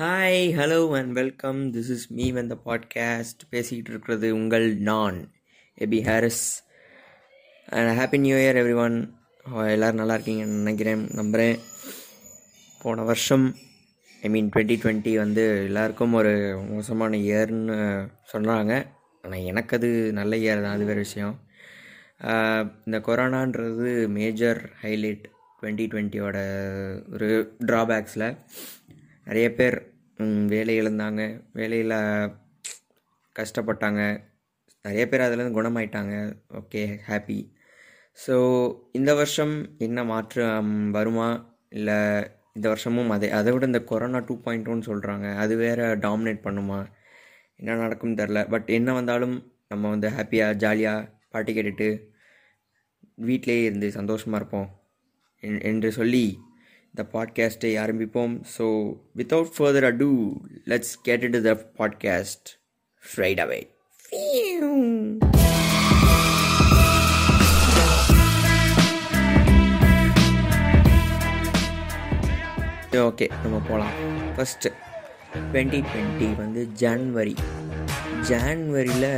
Hi hello and welcome this is me வந்த podcast பேசிக்கிட்டு இருக்கிறது உங்கள் நான் Abi Harris and happy new year everyone எல்லோரும் நல்லா இருக்கீங்கன்னு நினைக்கிறேன் நம்புகிறேன் போன வருஷம் ஐ மீன் டுவெண்ட்டி டுவெண்ட்டி வந்து எல்லாருக்கும் ஒரு மோசமான இயர்னு சொன்னாங்க. ஆனால் எனக்கு அது நல்ல இயர் தான் அது வேறு விஷயம். இந்த கொரோனான்றது மேஜர் ஹைலைட் டுவெண்ட்டி டுவெண்ட்டியோட ஒரு ட்ராபேக்ஸில் நிறைய பேர் வேலை இழந்தாங்க. வேலையில் கஷ்டப்பட்டாங்க. நிறைய பேர் அதுலேருந்து குணமாயிட்டாங்க. Okay happy. ஸோ இந்த வருஷம் என்ன மாற்றம் வருமா? இல்லை இந்த வருஷமும் அதே அதை விட இந்த கொரோனா டூ பாயிண்ட் ஒன் சொல்கிறாங்க அது வேறு டாமினேட் பண்ணுமா? என்ன நடக்கும் தெரில பட் என்ன வந்தாலும் நம்ம வந்து ஹாப்பியாக ஜாலியாக பாட்டு கேட்டுட்டு வீட்டிலே இருந்து சந்தோஷமாக இருப்போம். என்- என்று சொல்லி த பாட்காஸ்ட்டை ஆரம்பிப்போம். So without further ado let's get into the podcast right away okay நம்ம போகலாம் ஃபஸ்ட்டு டுவெண்ட்டி டுவெண்ட்டி வந்து ஜான்வரி ஜான்வரியில்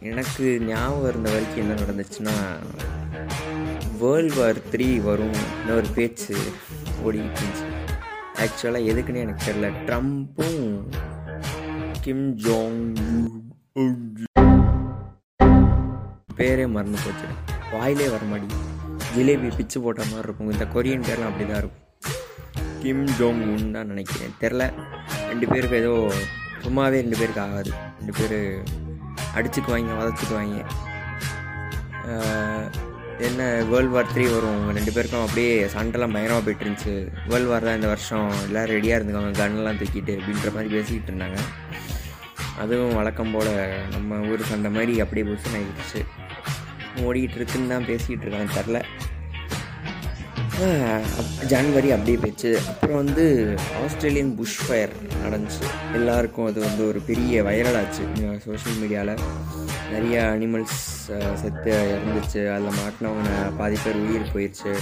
எனக்கு ஞாபகம் இருந்த வரைக்கும் என்ன நடந்துச்சுன்னா வேர்ல்ட் வார் த்ரீ வரும். ஒரு பேச்சு ஓடிக்கிட்டு இருந்துச்சு. ஆக்சுவலாக எதுக்குன்னு எனக்கு தெரில ட்ரம்ப்பும் கிம் ஜோங் பேரே மறந்து போச்சு. வாயிலே வர மாட்டேங்குது ஜிலேபி பிச்சு போட்ட மாதிரி இருக்கும். இந்த கொரியன் பேர்லாம் அப்படி தான் இருக்கும். கிம் ஜோங் உன் தான் நினைக்கிறேன். தெரில ரெண்டு பேருக்கு ஏதோ சும்மாவே ரெண்டு பேருக்கு ஆகாது. ரெண்டு பேர் அடிச்சுக்குவாங்க வதச்சுக்குவாங்க. என்ன வேர்ல்டு வார் த்ரீ வரும். அவங்க ரெண்டு பேருக்கும் அப்படியே சண்டைலாம் பயங்கரமாக போயிட்டு இருந்துச்சு வேர்ல்டு வார் தான் இந்த வருஷம். எல்லோரும் ரெடியாக இருந்துக்காங்க. கன்னெல்லாம் தூக்கிட்டு அப்படின்ற மாதிரி பேசிக்கிட்டு இருந்தாங்க. அதுவும் வழக்கம் போல் நம்ம ஊர் சண்டை மாதிரி அப்படியே புதுசு ஆகிடுச்சு ஓடிக்கிட்டு இருக்குன்னு தான் பேசிக்கிட்டு இருக்காங்க. தெரில ஜான்வரி அப்படியே போயிடுச்சு அப்புறம் வந்து ஆஸ்திரேலியன் புஷ் ஃபயர் நடந்துச்சு. எல்லாருக்கும் அது வந்து ஒரு பெரிய வைரலாச்சு சோஷியல் மீடியாவில் நிறைய அனிமல்ஸ் செத்து இறந்துச்சு. அதில் மாட்டினவங்க பாதி பேர் உயிர் போயிடுச்சு.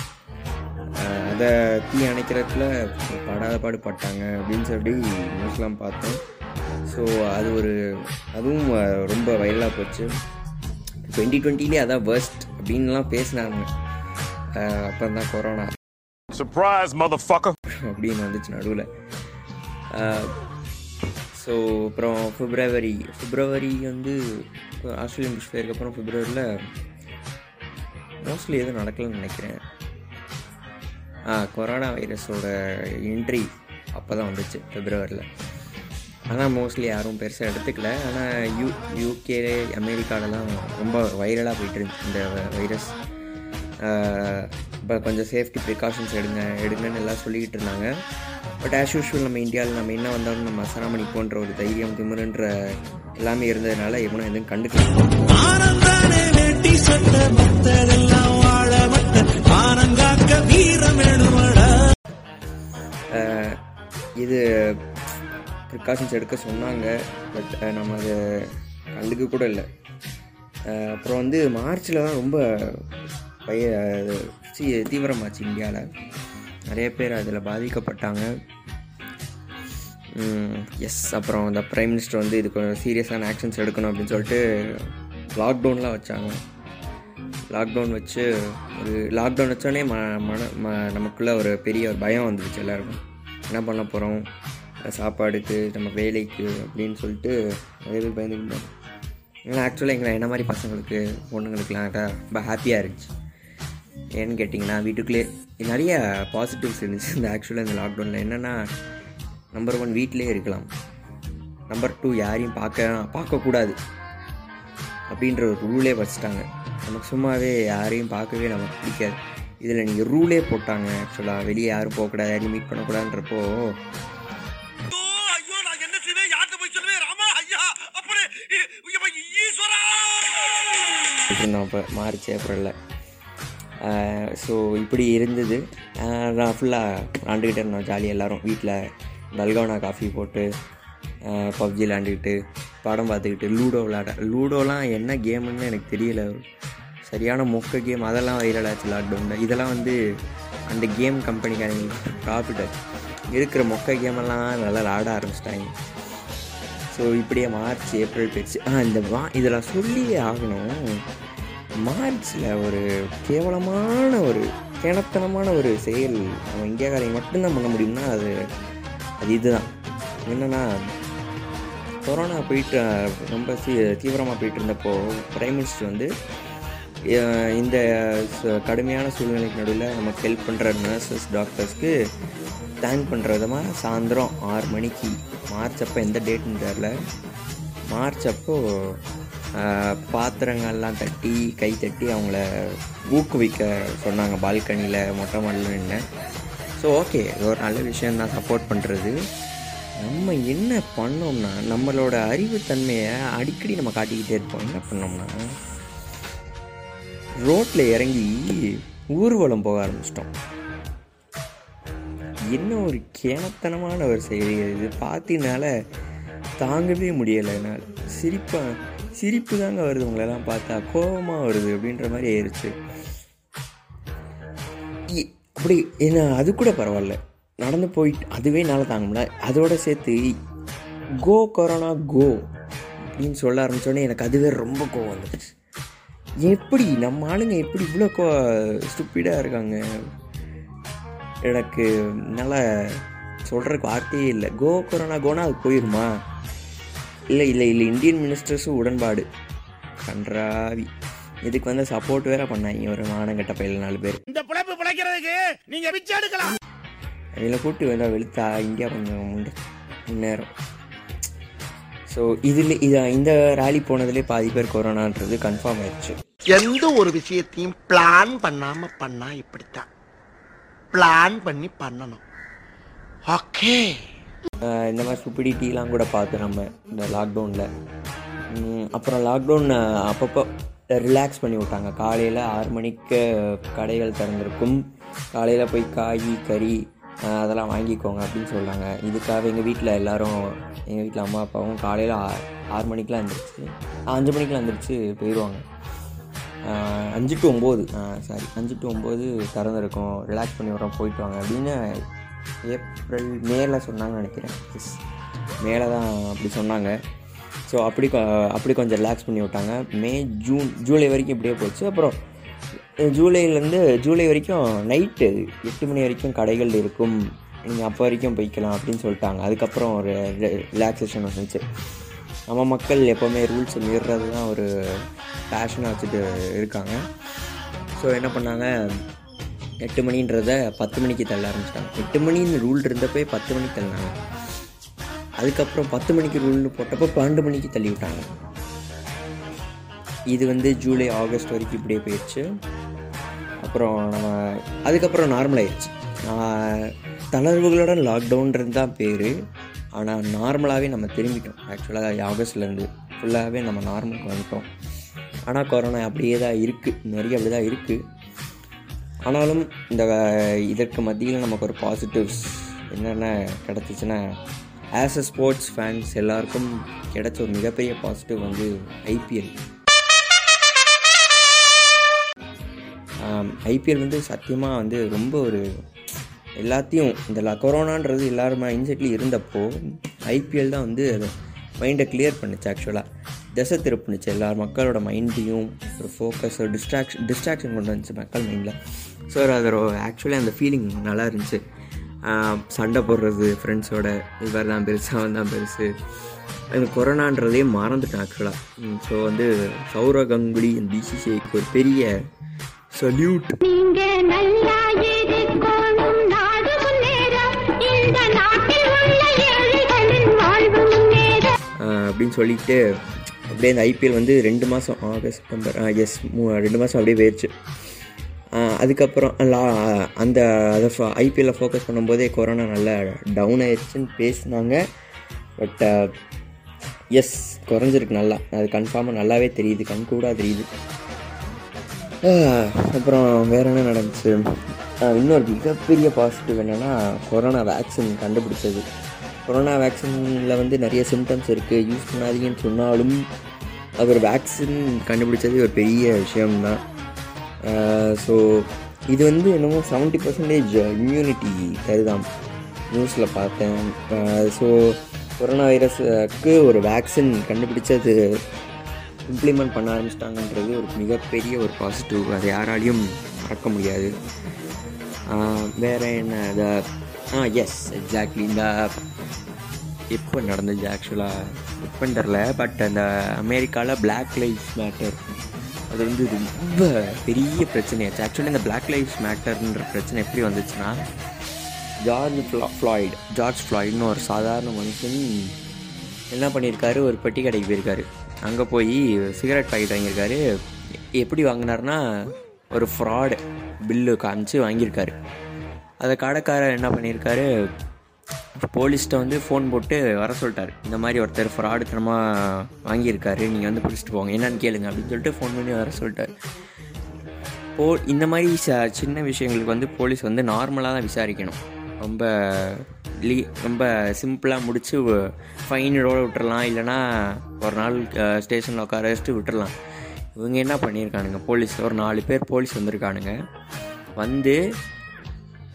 அதை தீ அணைக்கிறதுல படாத பாடு பட்டாங்க அப்படின்னு சொல்லி நியூஸ்லாம் பார்த்தோம். ஸோ அது ஒரு அதுவும் ரொம்ப வைரலாக போச்சு. டுவெண்ட்டி டுவெண்ட்டிலே அதான் வேர்ஸ்ட் அப்படின்லாம் பேசினாங்க. அப்புறம் தான் கொரோனா Surprise, motherfucker. அப்படின்னு வந்துச்சு நடுவில். ஸோ அப்புறம் பிப்ரவரி பிப்ரவரி வந்து ஆஸ்திரேலியன் புஷ் ஃபயருக்கு அப்புறம் பிப்ரவரியில் மோஸ்ட்லி எதுவும் நடக்கலன்னு நினைக்கிறேன். கொரோனா வைரஸோட என்ட்ரி அப்போ தான் வந்துச்சு பிப்ரவரியில் ஆனால் மோஸ்ட்லி யாரும் பெருசாக எடுத்துக்கல. ஆனால் யூ யூகே அமெரிக்காலலாம் ரொம்ப வைரலாக போயிட்டு இருந்துச்சு இந்த வைரஸ் இப்போ கொஞ்சம் சேஃப்டி ப்ரிகாஷன்ஸ் எடுங்க எடுங்கன்னு எல்லாம் சொல்லிக்கிட்டு இருந்தாங்க. பட் ஆஸ் யூஷுவல் நம்ம இந்தியாவில் நம்ம என்ன வந்தாலும் நம்ம அசராமணி போன்ற ஒரு தைரியம் திமிருன்ற எல்லாமே இருந்ததுனால இவனும் எதுவும் கண்டுக்கல. ஆனந்தானே வேட்டி சட்ட மத்ததெல்லாம் வாழ மட்ட ஆனங்காக்க வீரம் வேணுமடா அஹ், இது ப்ரிகாஷன்ஸ் எடுக்க சொன்னாங்க பட் நம்ம அதை கண்டுக்க கூட இல்லை. அப்புறம் வந்து மார்ச்சில் தான் ரொம்ப பய சி- தீவிரமாச்சு இந்தியாவில் நிறைய பேர் அதில் பாதிக்கப்பட்டாங்க. எஸ் அப்புறம் இந்த ப்ரைம் மினிஸ்டர் வந்து இதுக்கு சீரியஸான ஆக்ஷன்ஸ் எடுக்கணும் அப்படின்னு சொல்லிட்டு லாக்டவுன்லாம் வச்சாங்க. லாக்டவுன் வச்சு ஒரு லாக்டவுன் வச்சோடனே ம மன ம நமக்குள்ளே ஒரு பெரிய ஒரு பயம் வந்துருச்சு எல்லாருக்கும். என்ன பண்ண போகிறோம் சாப்பாடுக்கு நம்ம வேலைக்கு அப்படின்னு சொல்லிட்டு நிறைய பேர் பயந்துக்கிட்டோம் ஏன்னா ஆக்சுவலாக எங்களை என்ன மாதிரி பசங்களுக்கு பொண்ணுங்களுக்குலாம் ரொம்ப ஹாப்பியாக இருந்துச்சு. ஏன்னு கேட்டிங்கன்னா வீட்டுக்குள்ளே நிறைய பாசிட்டிவ்ஸ் இருந்துச்சு. இந்த ஆக்சுவலாக இந்த லாக்டவுனில் என்னென்னா நம்பர் ஒன் வீட்டிலே இருக்கலாம். நம்பர் டூ யாரையும் பார்க்க பார்க்கக்கூடாது. அப்படின்ற ஒரு ரூலே வச்சுட்டாங்க. நமக்கு சும்மாவே யாரையும் பார்க்கவே நமக்கு பிடிக்காது. இதில் நீங்கள் ரூலே போட்டாங்க ஆக்சுவலாக வெளியே யாரும் போகக்கூடாது யாரையும் மீட் பண்ணக்கூடாதுன்றப்போ நான் அப்போ மார்ச் ஏப்ரலில் ஸோ இப்படி இருந்தது. நான் ஃபுல்லாக விளாண்டுக்கிட்டே இருந்தோம். ஜாலியாக எல்லோரும் வீட்டில் டல்கோனா காஃபி போட்டு பப்ஜி விளாண்டுக்கிட்டு படம் பார்த்துக்கிட்டு லூடோ விளாட லூடோலாம் என்ன கேமுன்னு எனக்கு தெரியல. சரியான மொக்க கேம் அதெல்லாம் வைரல் ஆச்சு லாக்டவுனில் இதெல்லாம் வந்து அந்த கேம் கம்பெனிக்காரங்களுக்கு ப்ராஃபிட் ஆச்சு. இருக்கிற மொக்க கேமெல்லாம் நல்லா விளாட ஆரம்பிச்சிட்டாங்க. ஸோ இப்படியே மார்ச் ஏப்ரல் போயிடுச்சு. ஆ இந்த வா இதில் சொல்லியே ஆகணும். மார்ச்சில் ஒரு கேவலமான ஒரு கேணத்தனமான ஒரு செயல் நம்ம இந்தியாக்காரங்க மட்டும்தான் பண்ண முடியும்னா அது அது இதுதான். என்னென்னா கொரோனா போயிட்டு ரொம்ப சீ தீவிரமாக போயிட்டு இருந்தப்போ பிரைம் மினிஸ்டர் வந்து இந்த கடுமையான சூழ்நிலைக்கு நடுவில் நமக்கு ஹெல்ப் பண்ணுற நர்சஸ் டாக்டர்ஸ்க்கு தேங்க் பண்ணுற விதமாக சாயந்தரம் ஆறு மணிக்கு மார்ச் அப்போ எந்த டேட்டுன்னு தெரில மார்ச் அப்போது பாத்திரங்கள்லாம் தட்டி கை தட்டி அவங்கள ஊக்குவிக்க சொன்னாங்க. பால்கனியில் மொட்டை மாடலில் நின்று ஸோ ஓகே இது ஒரு நல்ல விஷயம் தான் சப்போர்ட் பண்ணுறது நம்ம என்ன பண்ணோம்னா நம்மளோட அறிவுத்தன்மையை அடிக்கடி நம்ம காட்டிக்கிட்டே இருப்போம். என்ன பண்ணோம்னா ரோட்டில் இறங்கி ஊர்வலம் போக ஆரம்பிச்சிட்டோம். என்ன ஒரு கேனத்தனமான ஒரு செயல் இது. பார்த்தினால தாங்கவே முடியலை என்னால். சிரிப்பா சிரிப்பு தாங்க வருது உங்களெல்லாம் பார்த்தா. கோபமாக வருது அப்படின்ற மாதிரி ஆயிடுச்சு இ- அப்படி என்ன அது கூட பரவாயில்ல. நடந்து போயிட்டு அதுவே என்னால் தாங்க முடியல. அதோட சேர்த்து கோ கொரோனா கோ அப்படின்னு சொல்ல ஆரம்பித்தோடனே எனக்கு அதுவே ரொம்ப கோவம் வந்துடுச்சு எப்படி நம்ம ஆளுங்க எப்படி இவ்வளோ கோ ஸ்டூப்பிடாக இருக்காங்க? எனக்கு நல்லா சொல்கிறதுக்கு வார்த்தையே இல்லை. கோ கொரோனா கோனா அது போயிருமா? இல்லை இல்லை இல்லை இந்தியன் மினிஸ்டர்ஸும் உடன்பாடு. கன்றாவி. இதுக்கு வந்து சப்போர்ட் வேற பண்ணாங்க ஒரு மானங்கட்ட பையில நாலு பேர். இந்த பிழைப்பு பிழைக்கிறதுக்கு நீங்க பிச்சை எடுக்கலாம். அதில் கூட்டு வந்தால் வெளுத்தா இந்தியா கொஞ்சம் முன்ன முன்னேறும். ஸோ இதில் இது இந்த ரேலி போனதுலேயே பாதி பேர் கொரோனான்றது கன்ஃபார்ம் ஆயிடுச்சு. எந்த ஒரு விஷயத்தையும் பிளான் பண்ணாம பண்ணா இப்படித்தான். பிளான் பண்ணி பண்ணணும். ஓகே இந்த மாதிரி சுப்பிடிட்டிலாம் கூட பார்த்தோம் நம்ம இந்த லாக்டவுனில் அப்புறம் லாக்டவுன் அப்பப்போ ரிலாக்ஸ் பண்ணி விட்டாங்க. காலையில் ஆறு மணிக்கு கடைகள் திறந்திருக்கும். காலையில் போய் காய் கறி அதெல்லாம் வாங்கிக்கோங்க அப்படின்னு சொன்னாங்க. இதுக்காக எங்கள் வீட்டில் எல்லாரும் எங்கள் வீட்டில் அம்மா அப்பாவும் காலையில் ஆறு மணிக்கெலாம் எழுந்திரிச்சு அஞ்சு மணிக்கெலாம் எழுந்திரிச்சு போயிடுவாங்க அஞ்சு டு ஒம்பது சாரி அஞ்சு டு ஒம்பது திறந்துருக்கும். ரிலாக்ஸ் பண்ணி விட்றோம் போயிட்டு வாங்க அப்படின்னு ஏப்ரல் மேல சொன்னாங்கன்னு நினைக்கிறேன். எஸ் மேலே தான் அப்படி சொன்னாங்க. ஸோ அப்படி அப்படி கொஞ்சம் ரிலாக்ஸ் பண்ணி விட்டாங்க. மே ஜூன் ஜூலை வரைக்கும் இப்படியே போச்சு. அப்புறம் ஜூலைலேருந்து ஜூலை வரைக்கும் நைட்டு எட்டு மணி வரைக்கும் கடைகள் இருக்கும். நீங்கள் அப்போ வரைக்கும் போய்க்கலாம் அப்படின்னு சொல்லிட்டாங்க. அதுக்கப்புறம் ஒரு ரிலாக்ஸேஷன் வந்துச்சு. நம்ம மக்கள் எப்போவுமே ரூல்ஸ் மீறுறது தான் ஒரு பேஷனாக வச்சுட்டு இருக்காங்க. ஸோ என்ன பண்ணாங்க? எட்டு மணின்றத பத்து மணிக்கு தள்ள ஆரம்பிச்சிட்டாங்க. எட்டு மணின்னு ரூல் இருந்தப்போ பத்து மணிக்கு தள்ளினாங்க. அதுக்கப்புறம் பத்து மணிக்கு ரூல்னு போட்டப்போ பன்னெண்டு மணிக்கு தள்ளி விட்டாங்க. இது வந்து ஜூலை ஆகஸ்ட் வரைக்கும் இப்படியே போயிடுச்சு அப்புறம் நம்ம அதுக்கப்புறம் நார்மல் ஆயிடுச்சு தளர்வுகளோட லாக்டவுன்றது தான் பேர். ஆனால் நார்மலாகவே நம்ம திரும்பிட்டோம். ஆக்சுவலாக ஆகஸ்ட்லேருந்து ஃபுல்லாகவே நம்ம நார்மலுக்கு வந்துட்டோம். ஆனால் கொரோனா அப்படியே தான் இருக்குது நிறைய அப்படி தான் இருக்குது ஆனாலும் இந்த இதற்கு மத்தியில் நமக்கு ஒரு பாசிட்டிவ்ஸ் என்னென்ன கிடச்சிச்சின்னா ஆஸ் அ ஸ்போர்ட்ஸ் ஃபேன்ஸ் எல்லாருக்கும் கிடைச்ச ஒரு மிகப்பெரிய பாசிட்டிவ் வந்து ஐபிஎல் ஐபிஎல் வந்து சத்தியமாக வந்து ரொம்ப ஒரு எல்லாத்தையும் இந்த ல- கொரோனான்றது எல்லாரும் மைண்ட்செட்லேயும் இருந்தப்போ ஐபிஎல் தான் வந்து அது மைண்டை கிளியர் பண்ணுச்சு ஆக்சுவலாக திசை திருப்புனுச்சு எல்லார் மக்களோட மைண்டையும் ஒரு ஃபோக்கஸ் ஒரு டிஸ்ட்ராக்ஷன் டிஸ்ட்ராக்ஷன் கொண்டு வந்துச்சு மக்கள் மைண்டில் ஸோ அது ஆக்சுவலி அந்த ஃபீலிங் நல்லா இருந்துச்சு. சண்டை போடுறது ஃப்ரெண்ட்ஸோட இவர் தான் பெருசு அவன் தான் பெருசு. அந்த கொரோனான்றதே மறந்துட்டேன் ஆக்சுவலாக ஸோ வந்து சௌரவ் கங்குலி பிசிசிஐக்கு ஒரு பெரிய சல்யூட் அப்படின்னு சொல்லிட்டு அப்படியே இந்த ஐபிஎல் வந்து ரெண்டு மாதம் ஆகஸ்ட் செப்டம்பர் எஸ் ரெண்டு மாதம் அப்படியே போயிடுச்சு அதுக்கப்புறம் லா அந்த அதை ஃபோ ஐபிஎல்ல ஃபோக்கஸ் பண்ணும்போதே கொரோனா நல்லா டவுன் ஆயிடுச்சுன்னு பேசினாங்க. பட் எஸ் uh, குறைஞ்சிருக்கு நல்லா. அது கன்ஃபார்மாக நல்லாவே தெரியுது கண் கூட தெரியுது. Uh, அப்புறம் வேறு என்ன நடந்துச்சு? Uh, இன்னொரு மிகப்பெரிய பாசிட்டிவ் என்னென்னா கொரோனா வேக்சின் கண்டுபிடிச்சது. கொரோனா வேக்சினில் வந்து நிறைய சிம்டம்ஸ் இருக்குது யூஸ் பண்ணாதீங்கன்னு சொன்னாலும் அது ஒரு வேக்சின் கண்டுபிடிச்சது ஒரு பெரிய விஷயம்தான். ஸோ இது வந்து என்னமோ செவன்ட்டி பர்சன்டேஜ் இம்யூனிட்டி தருதாம் நியூஸில் பார்த்தேன். ஸோ கொரோனா வைரஸுக்கு ஒரு வேக்சின் கண்டுபிடிச்சது இம்ப்ளிமெண்ட் பண்ண ஆரம்பிச்சிட்டாங்கன்றது ஒரு மிகப்பெரிய ஒரு பாசிட்டிவ் அது யாராலையும் மறக்க முடியாது. வேறு வேற என்ன? இந்த ஆ எஸ் எக்ஸாக்ட்லி இந்த எப்போ நடந்துச்சு ஆக்சுவலாக எப்போன்னு தெரில பட் அந்த அமெரிக்காவில் பிளாக் லைஃப் மேட்டர் அது வந்து ரொம்ப பெரிய பிரச்சனையாச்சு ஆக்சுவலி இந்த பிளாக் லைஃப்ஸ் மேட்டர்ன்ற பிரச்சனை எப்படி வந்துச்சுன்னா ஜார்ஜ் ஃப்ளா ஃப்ளாய்டு ஜார்ஜ் ஃப்ளாய்டுன்னு ஒரு சாதாரண மனுஷன் என்ன பண்ணியிருக்காரு? ஒரு பெட்டி கடைக்கு போயிருக்காரு. அங்கே போய் சிகரெட் பாக்கெட் வாங்கியிருக்காரு. எப்படி வாங்கினாருன்னா ஒரு ஃப்ராடு பில்லு காமிச்சு வாங்கியிருக்காரு. அதை கடைக்காரர் என்ன பண்ணியிருக்காரு? போலீஸ்கிட்ட வந்து ஃபோன் போட்டு வர சொல்லிட்டார். இந்த மாதிரி ஒருத்தர் ஃப்ராடுத்தனமாக வாங்கியிருக்காரு நீங்கள் வந்து பிடிச்சிட்டு போங்க. என்னன்னு கேளுங்க அப்படின்னு சொல்லிட்டு ஃபோன் பண்ணி வர சொல்லிட்டார். போ இந்த மாதிரி ச சின்ன விஷயங்களுக்கு வந்து போலீஸ் வந்து நார்மலாக தான் விசாரிக்கணும். ரொம்ப லீ ரொம்ப சிம்பிளாக முடித்து ஃபைனோட விட்டுறலாம். இல்லைனா ஒரு நாள் ஸ்டேஷனில் உட்கார வச்சுட்டு விட்டுறலாம். இவங்க என்ன பண்ணியிருக்கானுங்க? போலீஸ் ஒரு நாலு பேர் போலீஸ் வந்திருக்கானுங்க. வந்து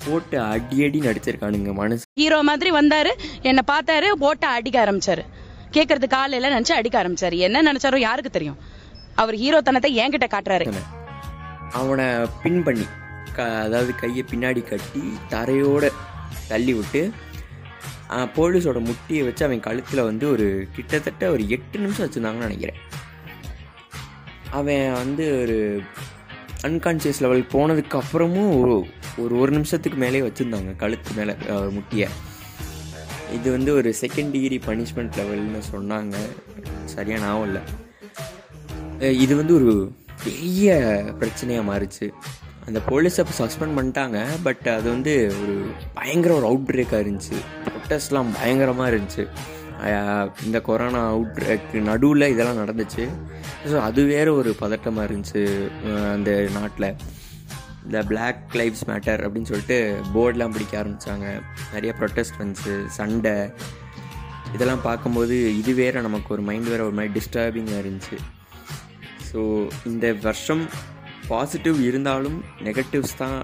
போட்டு அடி அடி நடிச்சிருக்கானுங்க மனசு. ஹீரோ மாதிரி வந்தாரு என்ன பார்த்தாரு போட்ட அடிக்க ஆரம்பிச்சாரு. ஆள் எல்லாம் நினைச்சு அடிக்க ஆரம்பிச்சாரு. என்ன நினைச்சாரோ யாருக்கு தெரியும்? அவர் ஹீரோ தனத்தை என்கிட்ட காட்டுறாரு. அவனை பின் பண்ணி அதாவது கையை பின்னாடி கட்டி தரையோட தள்ளி விட்டு போலீஸோட முட்டியை வச்சு அவன் கழுத்தில் வந்து ஒரு கிட்டத்தட்ட ஒரு எட்டு நிமிஷம் வச்சுருந்தாங்கன்னு நினைக்கிறேன். அவன் வந்து ஒரு அன்கான்சியஸ் லெவல் போனதுக்கு அப்புறமும் ஒரு ஒரு நிமிஷத்துக்கு மேலே வச்சுருந்தாங்க கழுத்து மேலே முட்டியை. இது வந்து ஒரு செகண்ட் டிகிரி பனிஷ்மெண்ட் லெவல்னு சொன்னாங்க. சரியாக ஞாபகம் இல்லை. இது வந்து ஒரு பெரிய பிரச்சனையாக மாறுச்சு. அந்த போலீஸ் அப்போ சஸ்பெண்ட் பண்ணிட்டாங்க பட் அது வந்து ஒரு பயங்கர ஒரு அவுட் பிரேக்காக இருந்துச்சு. ப்ரொட்டஸ்ட்லாம் பயங்கரமாக இருந்துச்சு. இந்த கொரோனா அவுட் பிரேக்கு நடுவில் இதெல்லாம் நடந்துச்சு. ஸோ அது வேறு ஒரு பதட்டமாக இருந்துச்சு அந்த நாட்டில். இந்த பிளாக் லைவ்ஸ் மேட்டர் அப்படின்னு சொல்லிட்டு போர்டெலாம் பிடிக்க ஆரம்பித்தாங்க நிறைய ப்ரொட்டஸ்ட் வந்துச்சு சண்டை இதெல்லாம் பார்க்கும்போது இது வேறு நமக்கு ஒரு மைண்ட் வேறு ஒரு மாதிரி டிஸ்டர்பிங்காக இருந்துச்சு. ஸோ இந்த வருஷம் பாசிட்டிவ் இருந்தாலும் நெகட்டிவ்ஸ் தான்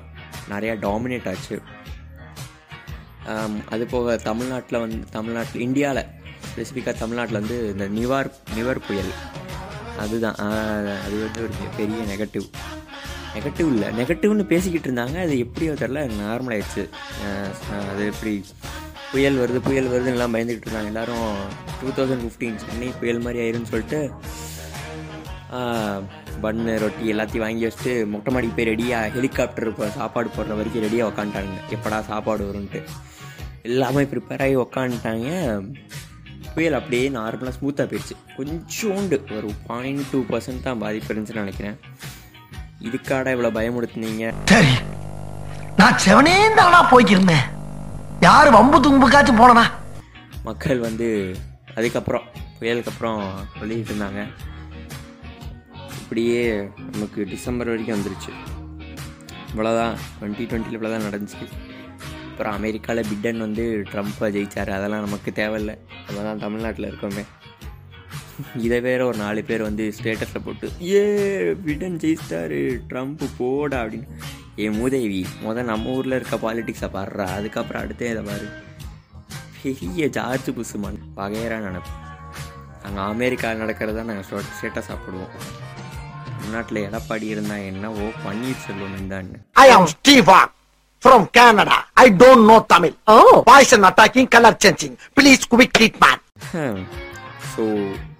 நிறையா டாமினேட் ஆச்சு. அது போக தமிழ்நாட்டில் வந்து தமிழ்நாட்டில் இந்தியாவில் ஸ்பெசிஃபிக்காக தமிழ்நாட்டில் வந்து இந்த நிவார் நிவர் புயல். அதுதான் அது வந்து ஒரு பெரிய நெகட்டிவ் நெகட்டிவ் இல்லை. நெகட்டிவ்னு பேசிக்கிட்டு இருந்தாங்க. அது எப்படியோ தெரில நார்மலாகிடுச்சு அது எப்படி புயல் வருது புயல் வருதுன்னு எல்லாம் பயந்துக்கிட்டு இருந்தாங்க. எல்லோரும் டூ தௌசண்ட் ஃபிஃப்டீன் சென்னை புயல் மாதிரி ஆயிரும்னு சொல்லிட்டு பன்னு ரொட்டி எல்லாத்தையும் வாங்கி வச்சுட்டு மொட்டை மாடிக்கு போய் ரெடியாக ஹெலிகாப்டர் இப்போ சாப்பாடு போடுற வரைக்கும் ரெடியாக உக்காந்துட்டாங்க. எப்படா சாப்பாடு வரும்ன்ட்டு. எல்லாமே ப்ரிப்பேர் ஆகி உக்காந்துட்டாங்க. புயல் அப்படியே நார்மலாக ஸ்மூத்தாக போயிடுச்சு. கொஞ்சோண்டு ஒரு பாயிண்ட் டூ பர்சன்ட் தான் பாதிப்பு இருந்துச்சுன்னு நினைக்கிறேன். இதுக்காடா இவ்வளோ பயமுடுத்துனீங்க சரி. நான் செவனே தானா போய்க்கிருந்தேன். யாரு வம்பு தும்புக்காச்சும் போனனா? மக்கள் வந்து அதுக்கப்புறம் புயலுக்கு அப்புறம் சொல்லிக்கிட்டு இருந்தாங்க. இப்படியே நமக்கு டிசம்பர் வரைக்கும் வந்துருச்சு. இவ்வளோதான் டுவெண்ட்டி டுவெண்ட்டியில் இவ்வளோ தான் நடந்துச்சு. அப்புறம் அமெரிக்காவில் பிட்டன் வந்து ட்ரம்ப்பை ஜெயிச்சார். அதெல்லாம் நமக்கு தேவையில்லை. நம்ம தான் தமிழ்நாட்டில் இருக்கோமே. இதை வேற ஒரு நாலு பேர் வந்து ஸ்டேட்டஸில் போட்டு ஏ பிடன் ஜெயிச்சிட்டாரு ட்ரம்ப் போடா அப்படின்னு. ஏ மூதேவி முதல் நம்ம ஊரில் இருக்க பாலிடிக்ஸை பாடுறா அதுக்கப்புறம் அடுத்தே இதை பாரு. பெரிய ஜார்ஜ் புசுமான் பகையரா நினைப்பு அங்கே அமெரிக்காவில் நடக்கிறதா நாங்கள் ஸ்டேட்டஸ் சாப்பிடுவோம் தமிழ்நாட்டில் எடப்பாடி இருந்தா என்னவோ பன்னீர்செல்வம் இருந்தான்னு I am Steve from Canada I don't know Tamil oh poison attacking colour changing please quick treatment so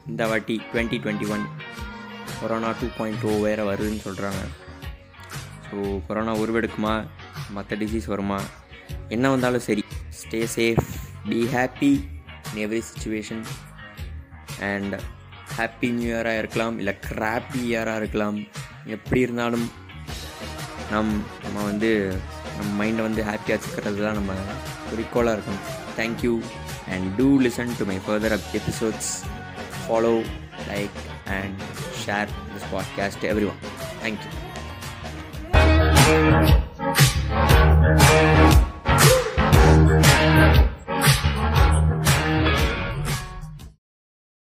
இந்த வாட்டி twenty twenty one corona two point two வேறு வருதுன்னு சொல்கிறாங்க ஸோ கொரோனா உருவெடுக்குமா? மற்ற டிசீஸ் வருமா? என்ன வந்தாலும் சரி stay safe be happy in every situation and happy new இயராக இருக்கலாம் இல்லை கிராப்பி இயராக இருக்கலாம். எப்படி இருந்தாலும் நம் நம்ம வந்து நம்ம மைண்டை வந்து ஹாப்பியாக வச்சுக்கிறது தான் நம்ம குறிக்கோளாக இருக்கணும். Thank you and do listen to my further up episodes follow, like, and share this podcast to everyone. Thank you.